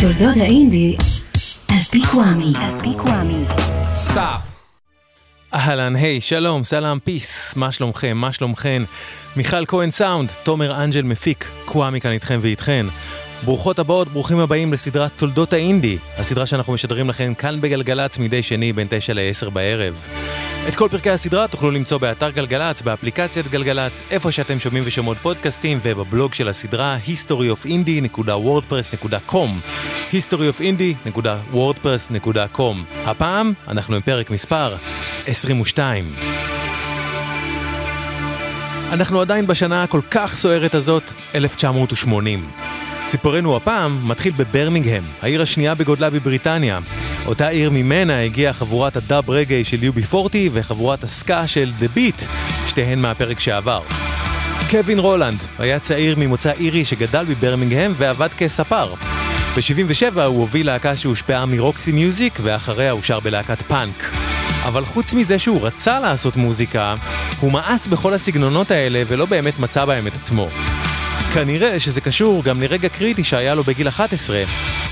תולדות האינדי, על פי קוואמי. סטאפ. אהלן, היי, שלום, סלאם, peace, מה שלומכם, מה שלומכן? מיכל כהן סאונד, תומר אנג'ל מפיק, קוואמי כאן איתכם ואיתכן. ברוכות הבאות, ברוכים הבאים לסדרת תולדות האינדי, הסדרה שאנחנו משדרים לכם כאן בגלגלצ מדי שני בין 9 ל-10 בערב. את כל פרקי הסדרה תוכלו למצוא באתר גלגלצ, באפליקציית גלגלצ, איפה שאתם שומעים ושומעות פודקאסטים, ובבלוג של הסדרה historyofindie.wordpress.com historyofindie.wordpress.com הפעם אנחנו עם פרק מספר 22. אנחנו עדיין בשנה הכל כך סוערת הזאת, 1980. סיפורנו הפעם מתחיל בברמינגהם, העיר השנייה בגודלה בבריטניה. אותה עיר ממנה הגיעה חבורת הדאב רגעי של UB40 וחבורת הסקה של דה ביט, שתיהן מהפרק שעבר. קווין רולנד היה צעיר ממוצא אירי שגדל בברמינגהם ועבד כספר. ב-77 הוא הוביל להקה שהושפעה מרוקסי מיוזיק ואחריה הוא שר בלהקת פאנק. אבל חוץ מזה שהוא רצה לעשות מוזיקה, הוא מאס בכל הסגנונות האלה ולא באמת מצא בהם את עצמו. כנראה שזה קשור גם לרגע קריטי שהיה לו בגיל 11.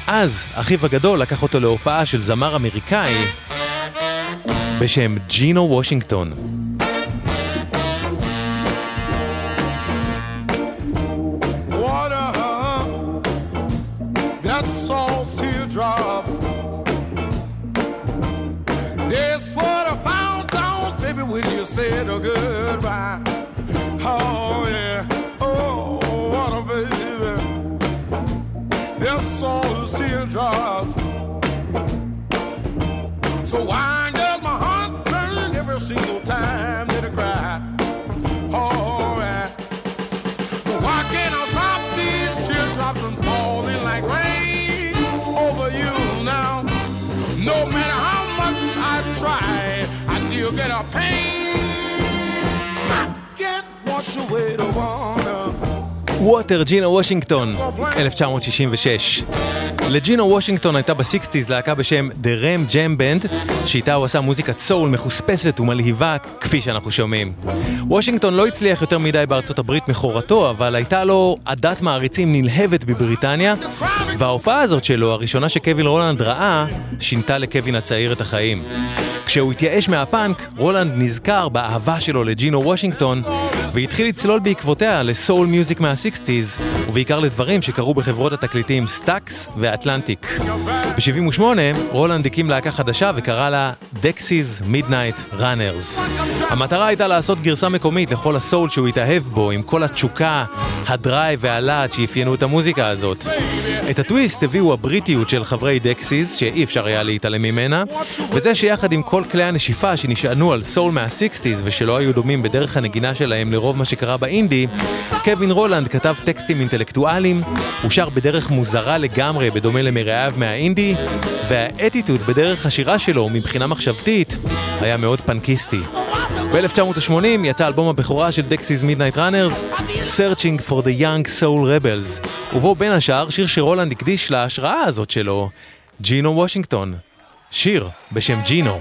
אז אחיו הגדול לקח אותו להופעה של זמר אמריקאי בשם ג'ינו וושינגטון. said a goodbye. Oh, Salt still. So why does my heart burn every single time that I cry? Oh, yeah. Why can't I stop these teardrops from falling like rain over you now? No matter how much I try, I still get a pain. I can't wash away the water. ווטר ג'ינו וושינגטון, 1966. לג'ינו וושינגטון הייתה בסיקסטיז להקה בשם The Ram Jam Band, שאיתה הוא עשה מוזיקת סול מחוספסת ומלהיבה, כפי שאנחנו שומעים. וושינגטון לא הצליח יותר מדי בארצות הברית מכורתו, אבל הייתה לו עדת מעריצים נלהבת בבריטניה, וההופעה הזאת שלו, הראשונה שקווין רולנד ראה, שינתה לקווין הצעיר את החיים. כשהוא התייאש מהפאנק, רולנד נזכר באהבה שלו לג'ינו וושינגטון, והתחיל לצלול בעקבותיה ל soul music מה sixties, ובעיקר לדברים שקרו בחברות התקליטים סטאקס ואטלנטיק. ב-78 רולנד הקים להקה חדשה וקרא לה Dexys Midnight Runners. המטרה הייתה לעשות גרסה מקומית לכל הסול שהוא התאהב בו, עם כל התשוקה, הדרייב והלהט שאפיינו את המוזיקה הזאת. את הטוויסט הביאו הבריטיות של חברי דקסיס, שאי אפשר היה להתעלם ממנה, וזה שיחד עם כל כלי הנשיפה שנשענו על סול מה sixties ושלא היו דומים בדרך הנגינה שלהם לרוב מה שקרה באינדי, קווין רולנד כתב טקסטים אינטלקטואליים, הוא שר בדרך מוזרה לגמרי בדומה למרעיו מהאינדי, והאטיטוד בדרך השירה שלו מבחינה מחשבתית היה מאוד פנקיסטי. ב-1980 יצא אלבום הבכורה של דקסיס מידנייט ראנרס, Searching for the Young Soul Rebels, ובו בין השאר שיר שרולנד הקדיש להשראה הזאת שלו, ג'ינו וושינגטון. שיר בשם ג'ינו.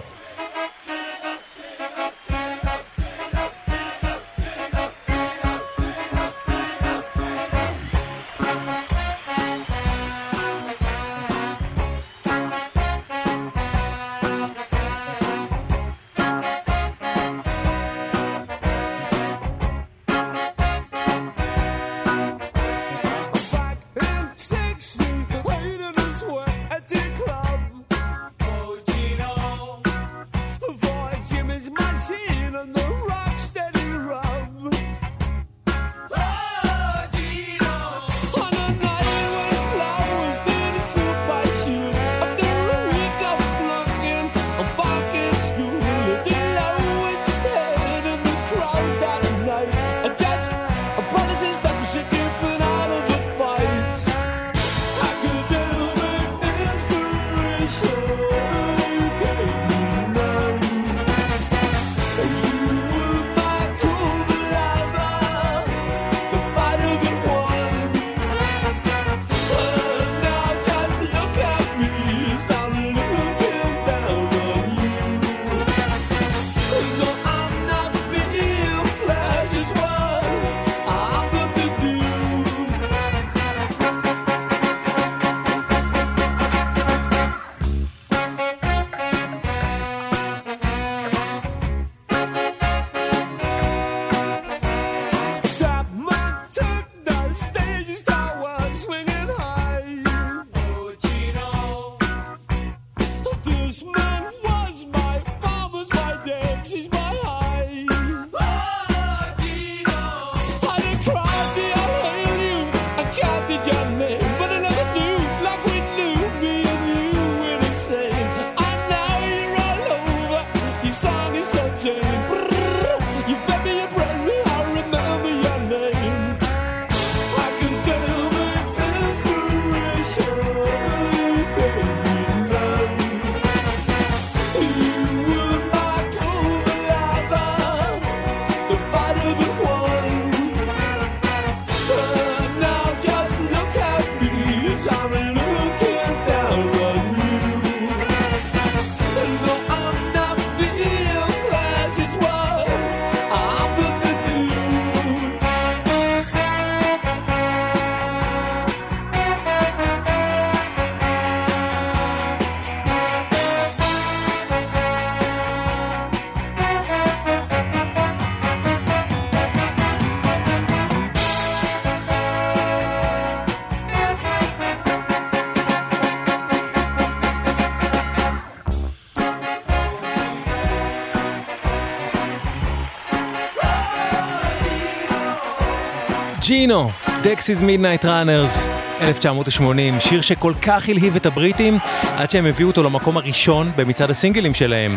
ג'ינו, Texas Midnight Runners, 1980, שיר שכל כך הלהיב את הבריטים עד שהם הביאו אותו למקום הראשון במצעד הסינגלים שלהם.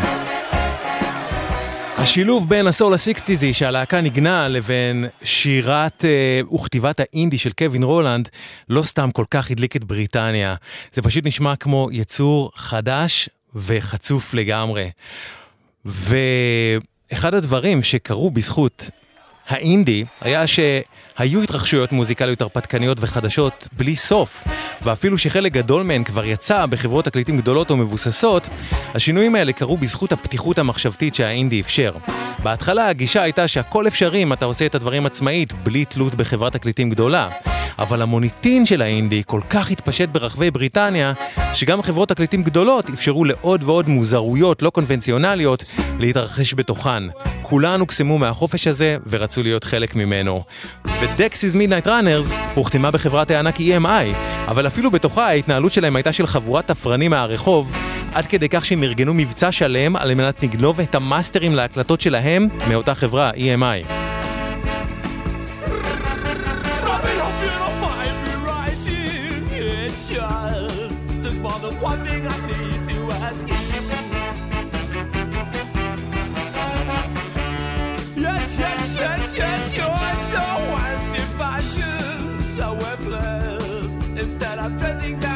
השילוב בין הסול הסיקסטיזי שהלהקה ניגנה לבין שירת uh, וכתיבת האינדי של קווין רולנד לא סתם כל כך הדליק את בריטניה, זה פשוט נשמע כמו יצור חדש וחצוף לגמרי. ואחד הדברים שקרו בזכות האינדי היה ש... היו התרחשויות מוזיקליות הרפתקניות וחדשות בלי סוף, ואפילו שחלק גדול מהן כבר יצא בחברות תקליטים גדולות או מבוססות, השינויים האלה קרו בזכות הפתיחות המחשבתית שהאינדי אפשר. בהתחלה הגישה הייתה שהכל אפשרי אם אתה עושה את הדברים עצמאית, בלי תלות בחברת תקליטים גדולה. אבל המוניטין של האינדי כל כך התפשט ברחבי בריטניה, שגם חברות תקליטים גדולות אפשרו לעוד ועוד מוזרויות לא קונבנציונליות להתרחש בתוכן. כולן הוקסמו מהחופש הזה ורצו להיות חלק ממנו. ו-Dexys Midnight Runners הוחתמה בחברת הענק EMI, אבל אפילו בתוכה ההתנהלות שלהם הייתה של חבורת תפרנים מהרחוב, עד כדי כך שהם ארגנו מבצע שלם על מנת לגנוב את המאסטרים להקלטות שלהם מאותה חברה, EMI. I'm dressing down.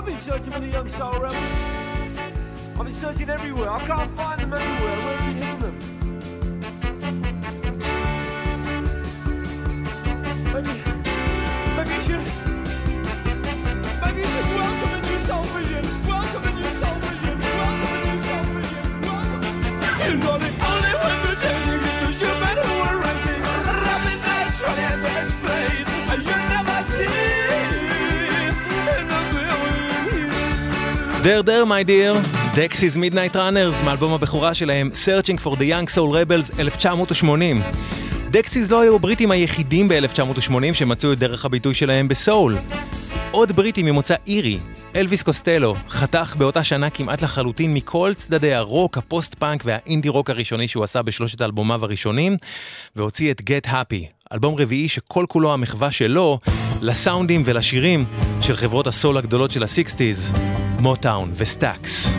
I've been searching for the young soul rebels. I've been searching everywhere. I can't find them everywhere. There There My Dear, Dexys Midnight Runners מאלבום הבכורה שלהם, Searching for the Young Soul Rebels 1980. דקסיס לא היו הבריטים היחידים ב-1980 שמצאו את דרך הביטוי שלהם בסול. עוד בריטי ממוצא אירי, אלוויס קוסטלו, חתך באותה שנה כמעט לחלוטין מכל צדדי הרוק, הפוסט-פאנק והאינדי רוק הראשוני שהוא עשה בשלושת אלבומיו הראשונים, והוציא את Get Happy, אלבום רביעי שכל כולו המחווה שלו לסאונדים ולשירים של חברות הסול הגדולות של ה sixties, מוטאון וסטאקס.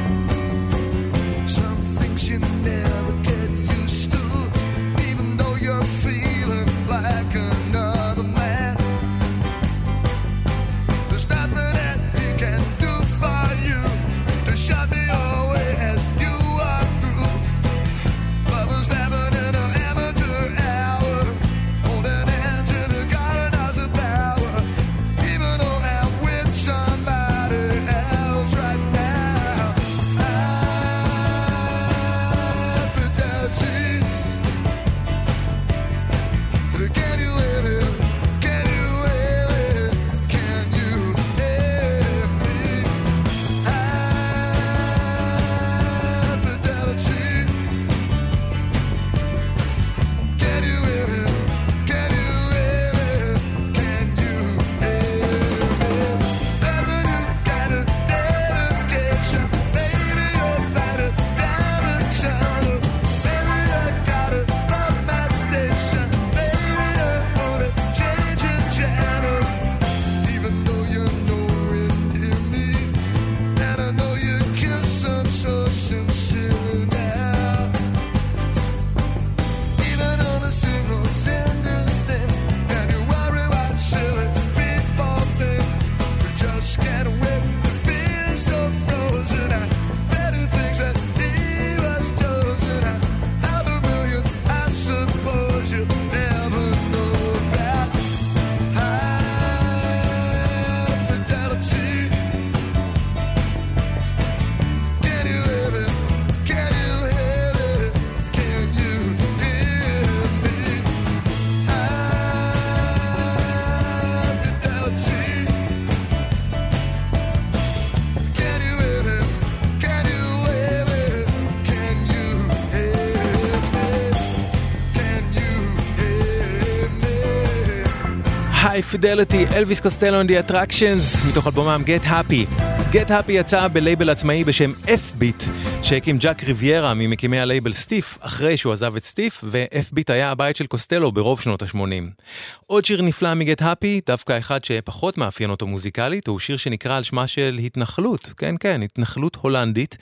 High Fidelity, אלוויס קוסטלו and the Attractions, מתוך אלבומם Get Happy. Get Happy יצא בלייבל עצמאי בשם F-Beat, שהקים ג'ייק ריביירה ממקימי הלייבל סטיף, אחרי שהוא עזב את סטיף, ו-F-Beat היה הבית של קוסטלו ברוב שנות ה-80. עוד שיר נפלא מ-Get דווקא אחד שפחות מאפיין אותו מוזיקלית, הוא שיר שנקרא על שמה של התנחלות, כן כן, התנחלות הולנדית,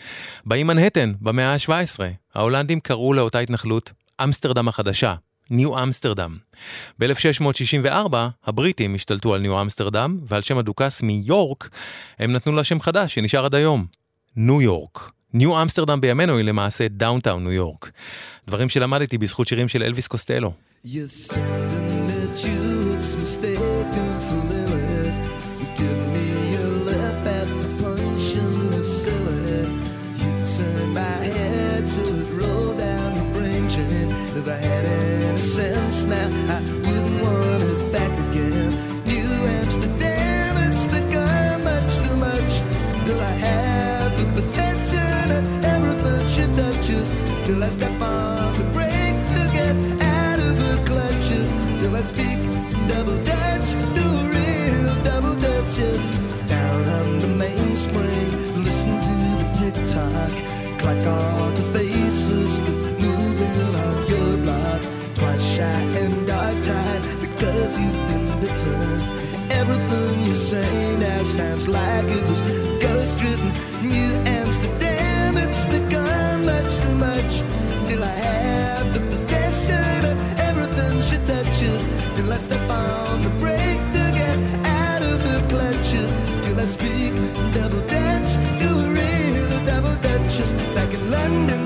באי מנהטן, במאה ה-17. ההולנדים קראו לאותה התנחלות אמסטרדם החדשה, ניו אמסטרדם. ב-1664 הבריטים השתלטו על ניו אמסטרדם, ועל שם הדוכס מיורק הם נתנו לה שם חדש שנשאר עד היום, ניו יורק. ניו אמסטרדם בימינו היא למעשה דאונטאון ניו יורק. דברים שלמדתי בזכות שירים של אלוויס קוסטלו. If I step on the brake to get out of her clutches. Till I speak double Dutch, do real double Dutches. Down on the listen to the tick tock. All the your block. Twice shy and dark tied because you've been bitten. Everything you say now sounds like it was ghost written. Become much. Till I have the possession of everything she touches. Till I step on the brake to get out of the clutches. Till I speak double Dutch, do a real double Dutches. Back in London,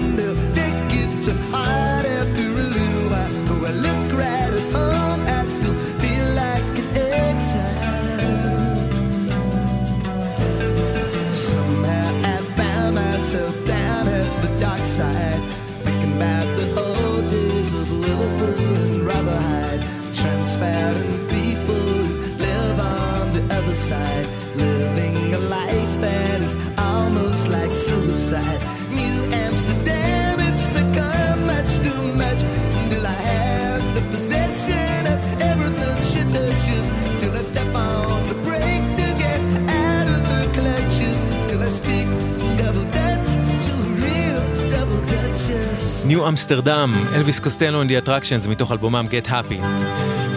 ניו אמסטרדם, אלוויס קוסטלו and the Attractions מתוך אלבומם Get Happy.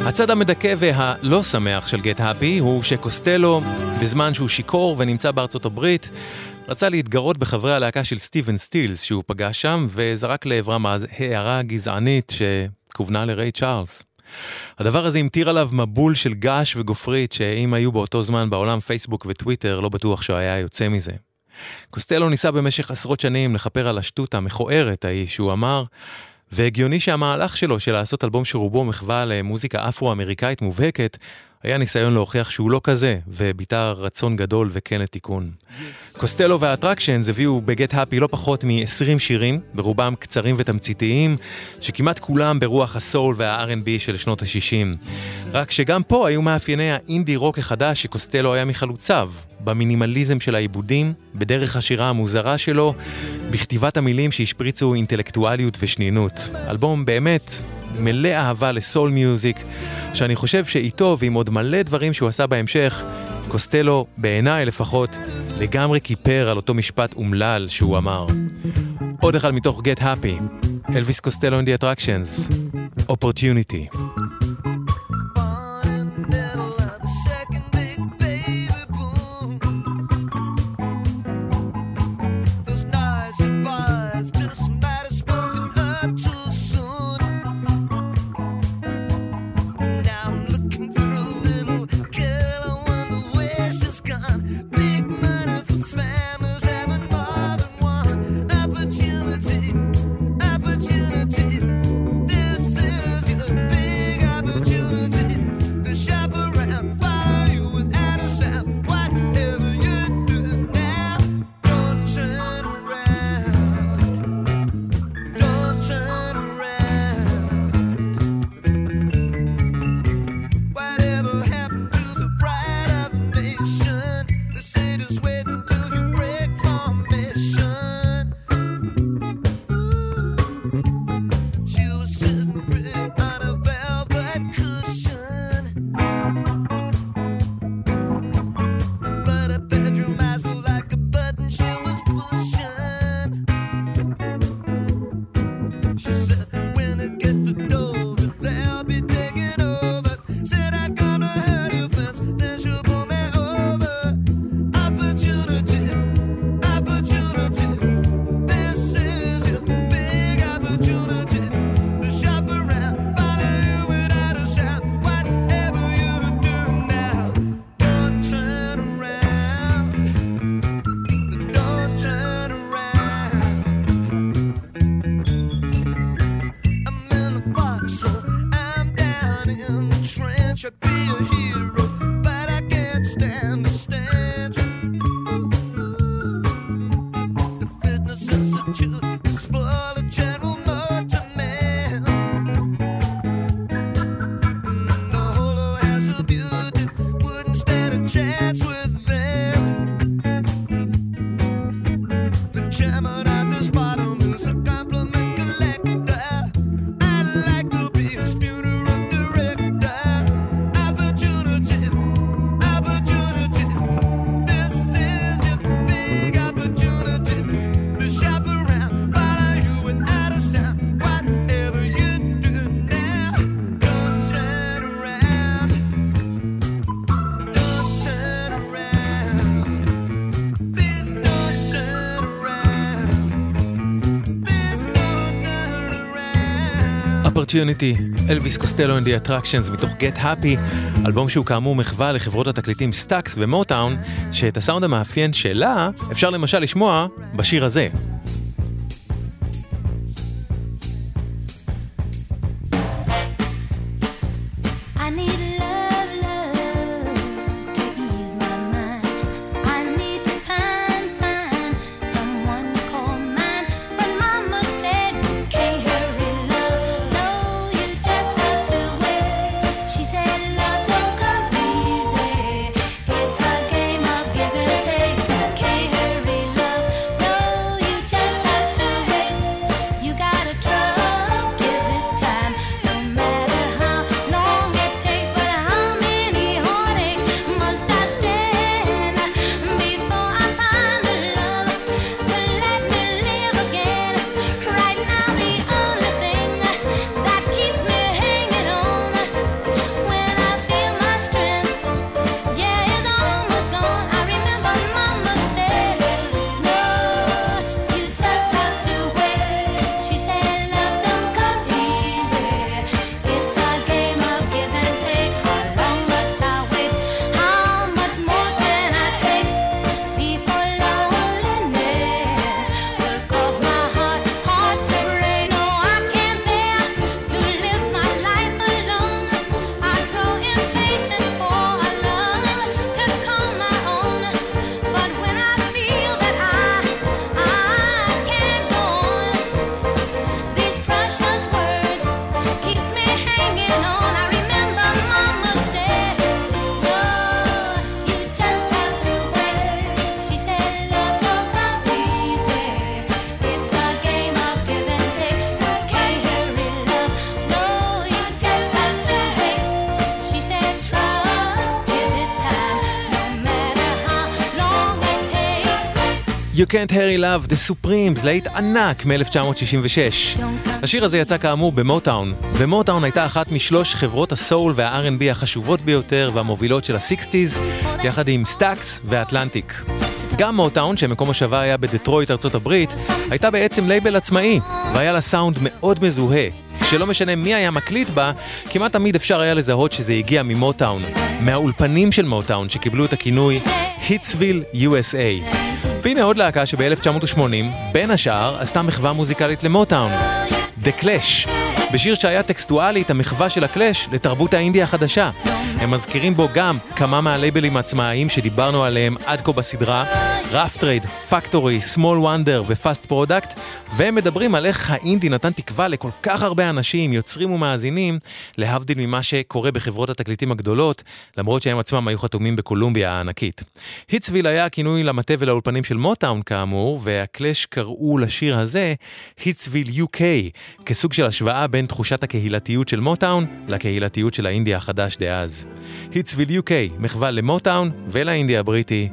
הצד המדכא והלא שמח של גט הפי הוא שקוסטלו, בזמן שהוא שיכור ונמצא בארצות הברית, רצה להתגרות בחברי הלהקה של סטיבן סטילס שהוא פגש שם, וזרק לעברם אז הערה גזענית שכוונה לריי צ'ארלס. הדבר הזה המטיר עליו מבול של געש וגופרית, שאם היו באותו זמן בעולם פייסבוק וטוויטר, לא בטוח שהוא היה יוצא מזה. קוסטלו ניסה במשך עשרות שנים לכפר על השטות המכוערת ההיא שהוא אמר, והגיוני שהמהלך שלו של לעשות אלבום שרובו מחווה למוזיקה אפרו-אמריקאית מובהקת, היה ניסיון להוכיח שהוא לא כזה, וביטא רצון גדול וכן לתיקון. קוסטלו והאטרקשנס הביאו בגט הפי לא פחות מ-20 שירים, ברובם קצרים ותמציתיים, שכמעט כולם ברוח הסול וה-R&B של שנות ה-60. רק שגם פה היו מאפייני האינדי רוק החדש שקוסטלו היה מחלוציו, במינימליזם של העיבודים, בדרך השירה המוזרה שלו, בכתיבת המילים שהשפריצו אינטלקטואליות ושנינות. אלבום באמת מלא אהבה לסול מיוזיק, שאני חושב שאיתו ועם עוד מלא דברים שהוא עשה בהמשך, קוסטלו, בעיניי לפחות, לגמרי כיפר על אותו משפט אומלל שהוא אמר. עוד אחד מתוך Get Happy, אלוויס קוסטלו in the Attractions, Opportunity. Opportunity, אלוויס קוסטלו and the Attractions מתוך Get Happy, אלבום שהוא כאמור מחווה לחברות התקליטים סטאקס ומוטאון, שאת הסאונד המאפיין שלה אפשר למשל לשמוע בשיר הזה. Can't Hurry Love, The Supremes, להיט ענק מ-1966. השיר הזה יצא כאמור במוטאון, ומוטאון הייתה אחת משלוש חברות הסול וה-R&B החשובות ביותר והמובילות של ה-60's, יחד עם סטאקס ואטלנטיק. גם מוטאון, שמקום מושבה היה בדטרויט ארצות הברית, הייתה בעצם לייבל עצמאי, והיה לה סאונד מאוד מזוהה. שלא משנה מי היה מקליט בה, כמעט תמיד אפשר היה לזהות שזה הגיע ממוטאון, מהאולפנים של מוטאון שקיבלו את הכינוי Hitsville USA. והנה עוד להקה שב-1980, בין השאר, עשתה מחווה מוזיקלית למוטאון, The Clash, בשיר שהיה טקסטואלית המחווה של הקלאש לתרבות האינדי החדשה. הם מזכירים בו גם כמה מהלייבלים העצמאיים שדיברנו עליהם עד כה בסדרה, Rough Trade, Factory, Small Wonder ו Fast Product, והם מדברים על איך האינדי נתן תקווה לכל כך הרבה אנשים, יוצרים ומאזינים, להבדיל ממה שקורה בחברות התקליטים הגדולות, למרות שהם עצמם היו חתומים בקולומביה הענקית. Hitsville היה הכינוי למטה ולאולפנים של מוטאון כאמור, והקלאש קראו לשיר הזה Hitsville UK, כסוג של השוואה בין תחושת הקהילתיות של מוטאון לקהילתיות של האינדי החדש דאז. Hitsville UK, מחווה למוטאון ולאינדי הבריטי,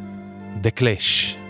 The Clash.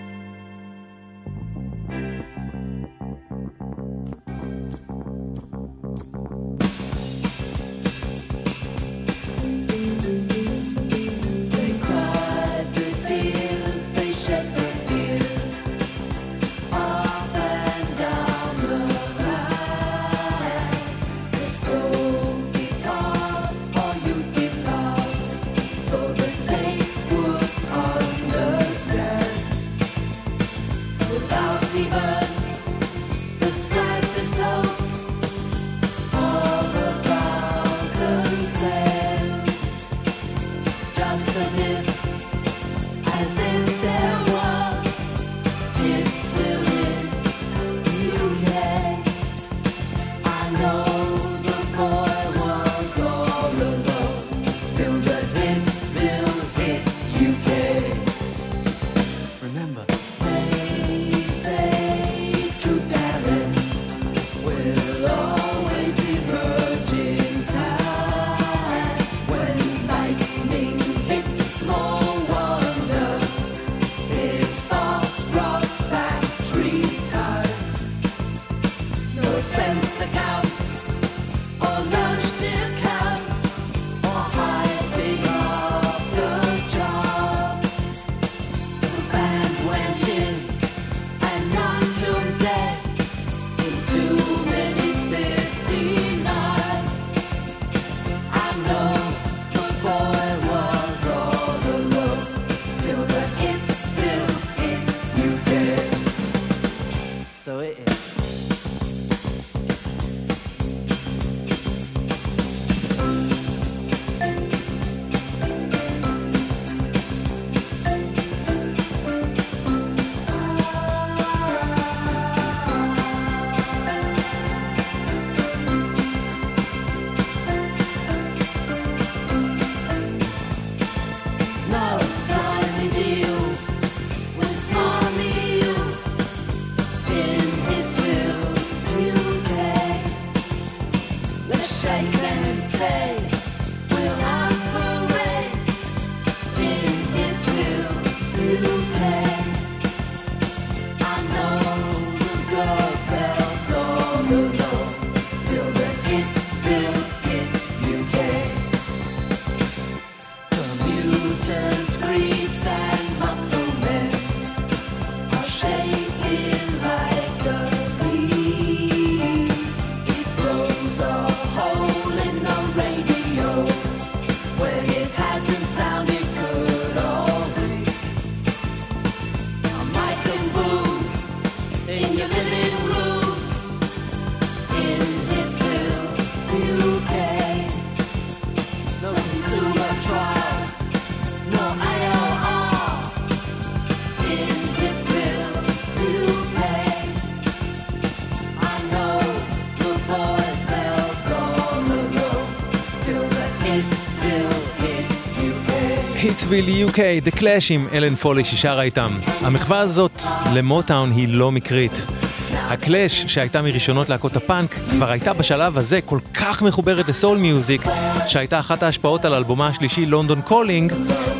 Hitsville UK, The Clash עם אלן פולי ששרה איתם. המחווה הזאת למוטאון היא לא מקרית. הקלאש, שהייתה מראשונות להקות הפאנק, כבר הייתה בשלב הזה כל כך מחוברת ל soul music, שהייתה אחת ההשפעות על אלבומה השלישי London Calling,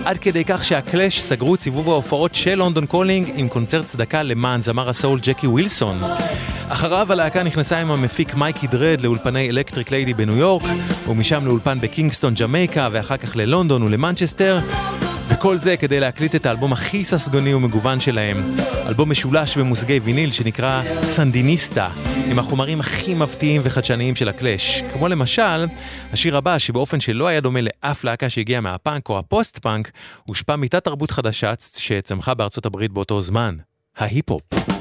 עד כדי כך שהקלאש סגרו את סיבוב ההופעות של London Calling עם קונצרט צדקה למען זמר הסול ג'קי ווילסון. אחריו הלהקה נכנסה עם המפיק מייקי דרד לאולפני אלקטריק ליידי בניו יורק, ומשם לאולפן בקינגסטון ג'מייקה, ואחר כך ללונדון ולמנצ'סטר. וכל זה כדי להקליט את האלבום הכי ססגוני ומגוון שלהם. אלבום משולש במושגי ויניל שנקרא סנדיניסטה, עם החומרים הכי מפתיעים וחדשניים של הקלאש. כמו למשל, השיר הבא, שבאופן שלא היה דומה לאף להקה שהגיעה מהפאנק או הפוסט-פאנק, הושפע מתת תרבות חדשה שצמחה בארצות הברית באותו זמן, ההיפ-הופ.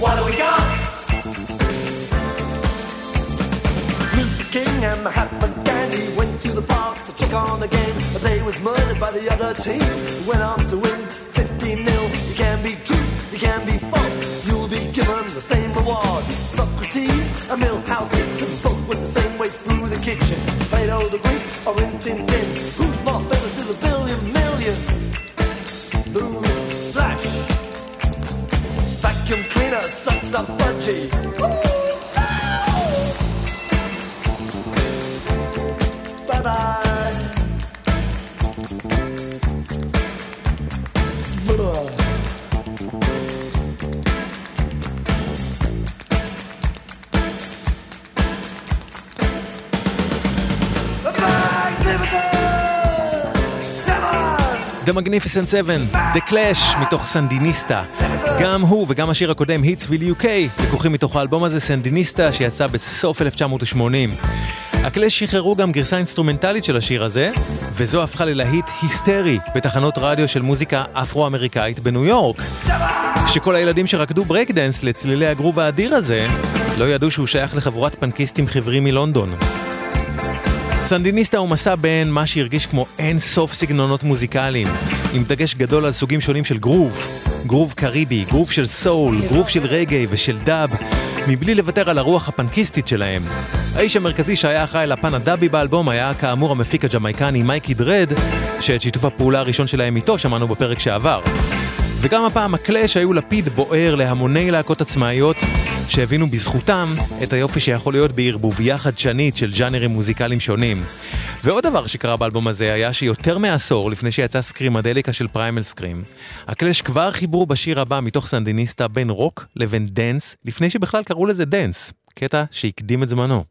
What do we got? Luke King and Mahatma Gandhi went to the park to check on the game, but they was murdered by the other team. Went on to win 15 0. You can be true, you can be false. You'll be given the same reward. Socrates and Milhouse and both went the same way through the kitchen. Plato the Greek or in G. The Magnificent Seven, The Clash, מתוך סנדיניסטה. גם הוא וגם השיר הקודם, Hitsville UK, לקוחים מתוך האלבום הזה, סנדיניסטה, שיצא בסוף 1980. הקלאש שחררו גם גרסה אינסטרומנטלית של השיר הזה, וזו הפכה ללהיט היסטרי בתחנות רדיו של מוזיקה אפרו-אמריקאית בניו יורק. כשכל הילדים שרקדו ברייק דנס לצלילי הגרוב האדיר הזה, לא ידעו שהוא שייך לחבורת פנקיסטים חיוורים מלונדון. סנדיניסטה הוא מסע בין מה שהרגיש כמו אין סוף סגנונות מוזיקליים, עם דגש גדול על סוגים שונים של גרוב, גרוב קאריבי, גרוב של סול, גרוב של רגאיי ושל דאב, מבלי לוותר על הרוח הפנקיסטית שלהם. האיש המרכזי שהיה אחראי לפן הדאבי באלבום היה כאמור המפיק הג'מייקני מייקי דרד, שאת שיתוף הפעולה הראשון שלהם איתו שמענו בפרק שעבר. וגם הפעם הקלאש היו לפיד בוער להמוני להקות עצמאיות שהבינו בזכותם את היופי שיכול להיות בערבוביה חדשנית של ג'אנרים מוזיקליים שונים. ועוד דבר שקרה באלבום הזה היה שיותר מעשור לפני שיצא סקרימדליקה של פריימל סקרים, הקלאש כבר חיברו בשיר הבא מתוך סנדיניסטה בין רוק לבין דנס, לפני שבכלל קראו לזה דנס, קטע שהקדים את זמנו.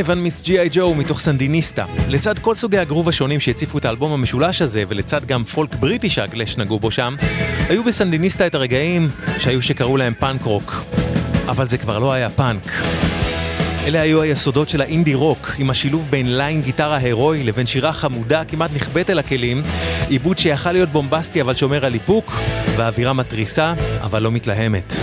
Ivan Meets G.I. Joe מתוך סנדיניסטה. לצד כל סוגי הגרוב השונים שהציפו את האלבום המשולש הזה, ולצד גם פולק בריטי שהקלאש נגעו בו שם, היו בסנדיניסטה את הרגעים שהיו שקראו להם פאנק רוק. אבל זה כבר לא היה פאנק. אלה היו היסודות של האינדי רוק, עם השילוב בין ליין גיטרה הירואי לבין שירה חמודה כמעט נחבאת אל הכלים, עיבוד שיכל להיות בומבסטי אבל שומר על איפוק, ואווירה מתריסה אבל לא מתלהמת.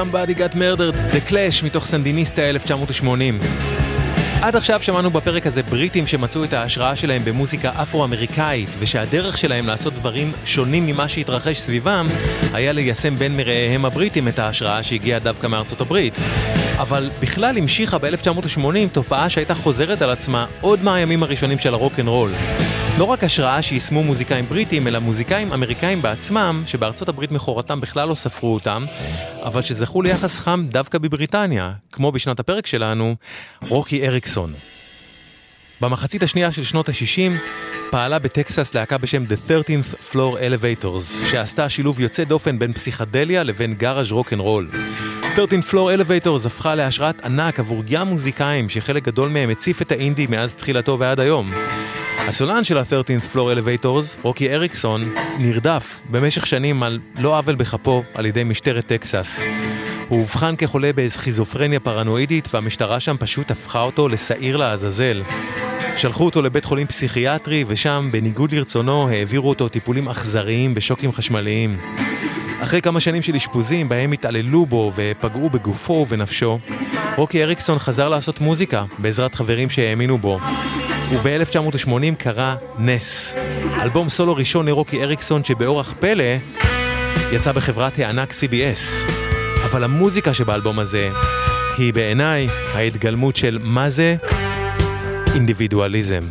Somebody Got Murdered, The Clash, מתוך סנדיניסטה 1980. עד עכשיו שמענו בפרק הזה בריטים שמצאו את ההשראה שלהם במוזיקה אפרו-אמריקאית, ושהדרך שלהם לעשות דברים שונים ממה שהתרחש סביבם, היה ליישם בין מרעיהם הבריטים את ההשראה שהגיעה דווקא מארצות הברית. אבל בכלל המשיכה ב-1980 תופעה שהייתה חוזרת על עצמה עוד מהימים הראשונים של הרוקנרול. לא רק השראה שיישמו מוזיקאים בריטים, אלא מוזיקאים אמריקאים בעצמם, שבארצות הברית מכורתם בכלל לא ספרו אותם, אבל שזכו ליחס חם דווקא בבריטניה, כמו בשנת הפרק שלנו, רוקי אריקסון. במחצית השנייה של שנות ה-60 פעלה בטקסס להקה בשם The 13th Floor Elevators, שעשתה שילוב יוצא דופן בין פסיכדליה לבין גאראז' רוקנרול. 13 Floor Elevators הפכה להשראת ענק עבור גם מוזיקאים שחלק גדול מהם הציף את האינדי מאז תחילתו ועד היום. הסולן של ה-13th Floor Elevators, רוקי אריקסון, נרדף במשך שנים על לא עוול בכפו על ידי משטרת טקסס. הוא אובחן כחולה בסכיזופרניה פרנואידית והמשטרה שם פשוט הפכה אותו לשעיר לעזאזל. שלחו אותו לבית חולים פסיכיאטרי ושם, בניגוד לרצונו, העבירו אותו טיפולים אכזריים בשוקים חשמליים. אחרי כמה שנים של אשפוזים בהם התעללו בו ופגעו בגופו ובנפשו, רוקי אריקסון חזר לעשות מוזיקה בעזרת חברים שהאמינו בו. וב-1980 קרה נס. אלבום סולו ראשון לרוקי אריקסון שבאורח פלא יצא בחברת הענק CBS. אבל המוזיקה שבאלבום הזה היא בעיניי ההתגלמות של מה זה אינדיבידואליזם.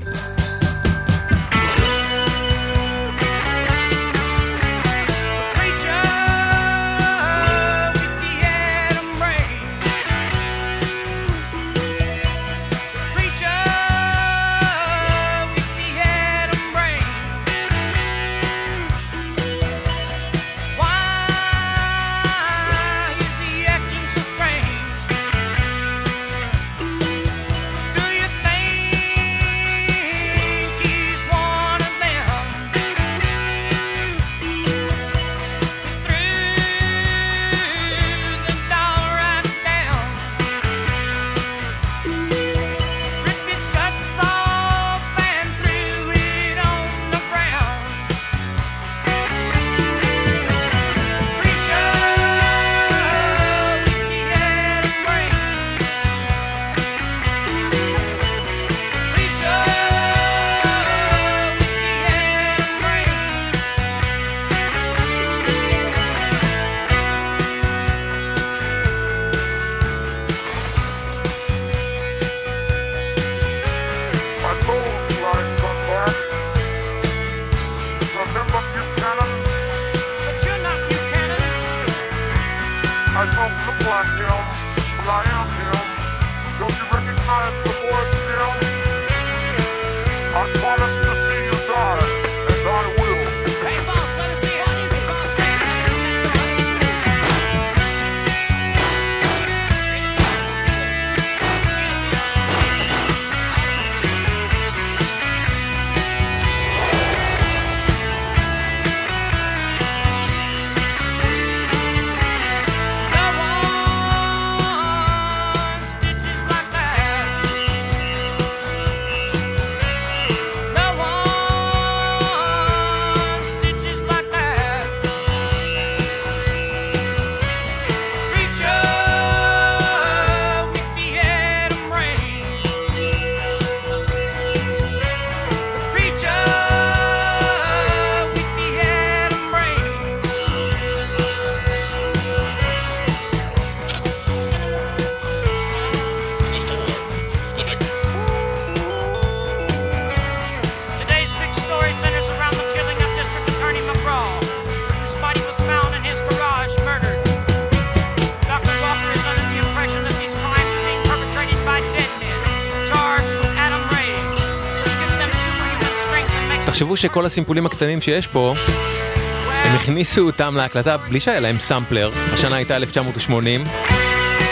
שכל הסימפולים הקטנים שיש פה, הם הכניסו אותם להקלטה בלי שהיה להם סאמפלר, השנה הייתה 1980,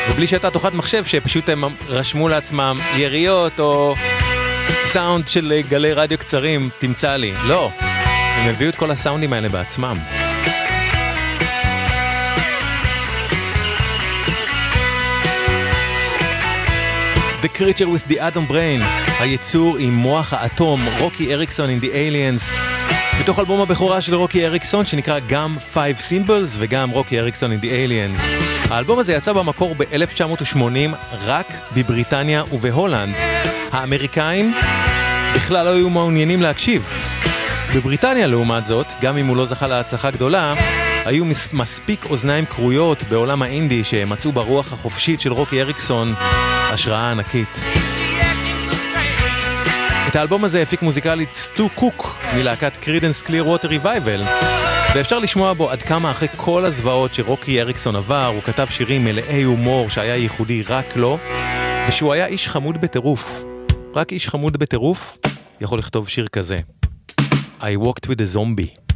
ובלי שהייתה תוכנת מחשב שפשוט הם רשמו לעצמם יריות או סאונד של גלי רדיו קצרים, תמצא לי. לא, הם הביאו את כל הסאונדים האלה בעצמם. The Creature with the Atom Brain, היצור עם מוח האטום, רוקי אריקסון in the Aliens, בתוך אלבום הבכורה של רוקי אריקסון שנקרא גם Five Symbols וגם רוקי אריקסון in the Aliens. האלבום הזה יצא במקור ב-1980 רק בבריטניה ובהולנד. האמריקאים בכלל לא היו מעוניינים להקשיב. בבריטניה לעומת זאת, גם אם הוא לא זכה להצלחה גדולה, היו מס- מספיק אוזניים כרויות בעולם האינדי שמצאו ברוח החופשית של רוקי אריקסון השראה ענקית. את האלבום הזה הפיק מוזיקלית סטו קוק מלהקת קרידנס קליר ווטר רבייבל ואפשר לשמוע בו עד כמה אחרי כל הזוועות שרוקי אריקסון עבר הוא כתב שירים מלאי הומור שהיה ייחודי רק לו ושהוא היה איש חמוד בטירוף. רק איש חמוד בטירוף יכול לכתוב שיר כזה I walked with a zombie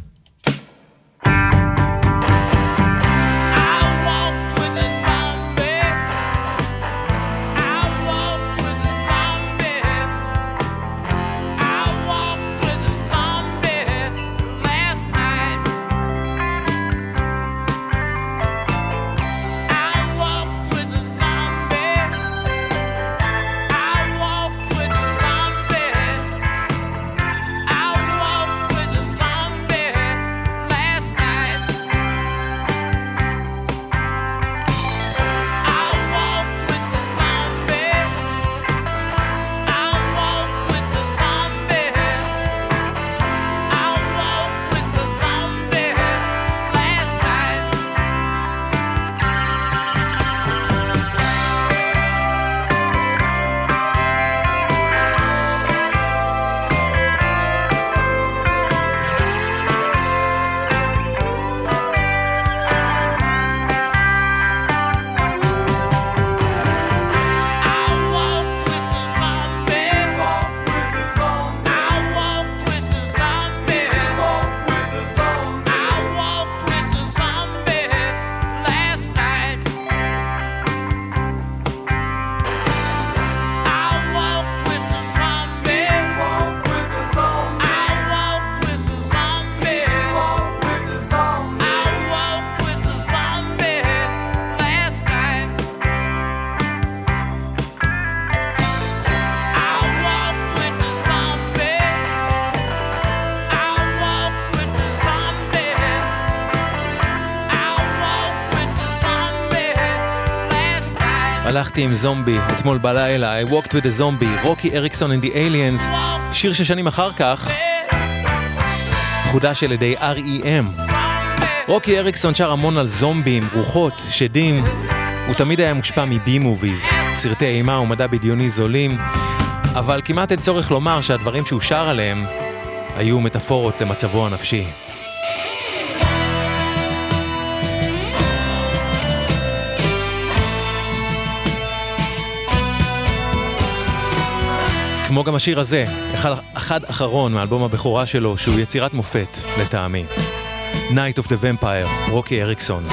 הלכתי עם זומבי אתמול בלילה, I walked with a zombie, רוקי אריקסון and the aliens, שיר ששנים אחר כך חודש על ידי R.E.M. רוקי אריקסון שר המון על זומבים, רוחות, שדים, הוא תמיד היה מושפע מבי מוביז, סרטי אימה ומדע בדיוני זולים, אבל כמעט אין צורך לומר שהדברים שהוא שר עליהם היו מטאפורות למצבו הנפשי. כמו גם השיר הזה, אחד, אחד אחרון מאלבום הבכורה שלו, שהוא יצירת מופת, לטעמי. Night of the Vampire, רוקי אריקסון.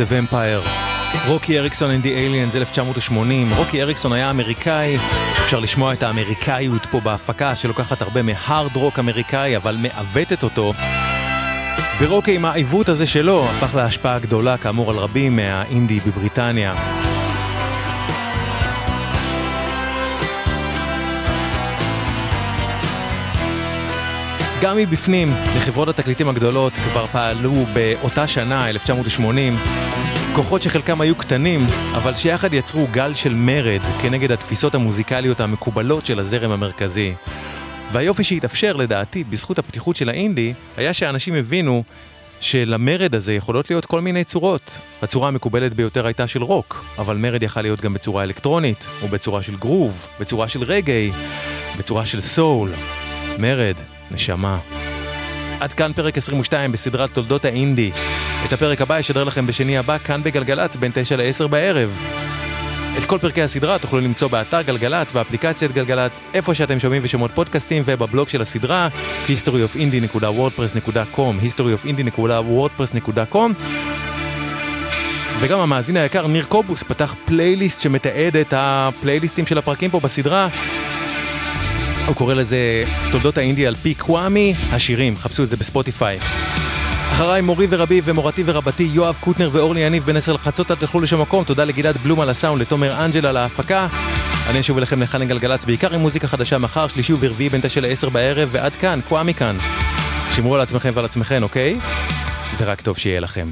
The Vampire. רוקי אריקסון and the Aliens 1980. רוקי אריקסון היה אמריקאי, אפשר לשמוע את האמריקאיות פה בהפקה שלוקחת הרבה מהארד רוק אמריקאי אבל מעוותת אותו. ורוקי עם העיוות הזה שלו הפך להשפעה גדולה כאמור על רבים מהאינדי בבריטניה. גם מבפנים, לחברות התקליטים הגדולות כבר פעלו באותה שנה, 1980, כוחות שחלקם היו קטנים, אבל שיחד יצרו גל של מרד כנגד התפיסות המוזיקליות המקובלות של הזרם המרכזי. והיופי שהתאפשר, לדעתי, בזכות הפתיחות של האינדי, היה שאנשים הבינו שלמרד הזה יכולות להיות כל מיני צורות. הצורה המקובלת ביותר הייתה של רוק, אבל מרד יכל להיות גם בצורה אלקטרונית, או בצורה של גרוב, בצורה של רגעי, בצורה של סול. מרד, נשמה. עד כאן פרק 22 בסדרת תולדות האינדי. את הפרק הבא ישדר לכם בשני הבא כאן בגלגלצ בין 9 ל-10 בערב. את כל פרקי הסדרה תוכלו למצוא באתר גלגלצ, באפליקציית גלגלצ, איפה שאתם שומעים ושומעות פודקאסטים ובבלוג של הסדרה historyofindie.wordpress.com historyofindie.wordpress.com וגם המאזין היקר ניר קובוס פתח פלייליסט שמתעד את הפלייליסטים של הפרקים פה בסדרה הוא קורא לזה תולדות האינדי על פי קוואמי, השירים, חפשו את זה בספוטיפיי. אחריי מורי ורבי ומורתי ורבתי יואב קוטנר ואורלי יניב בן עשר לחצות, אל תלכו לשום מקום, תודה לגלעד בלום על הסאונד, לתומר אנג'ל על ההפקה. אני אשוב אליכם לכאן גלגלצ, בעיקר עם מוזיקה חדשה מחר, שלישי ורביעי בין תשע לעשר בערב, ועד כאן, קוואמי כאן. שמרו על עצמכם ועל עצמכם, אוקיי? ורק טוב שיהיה לכם.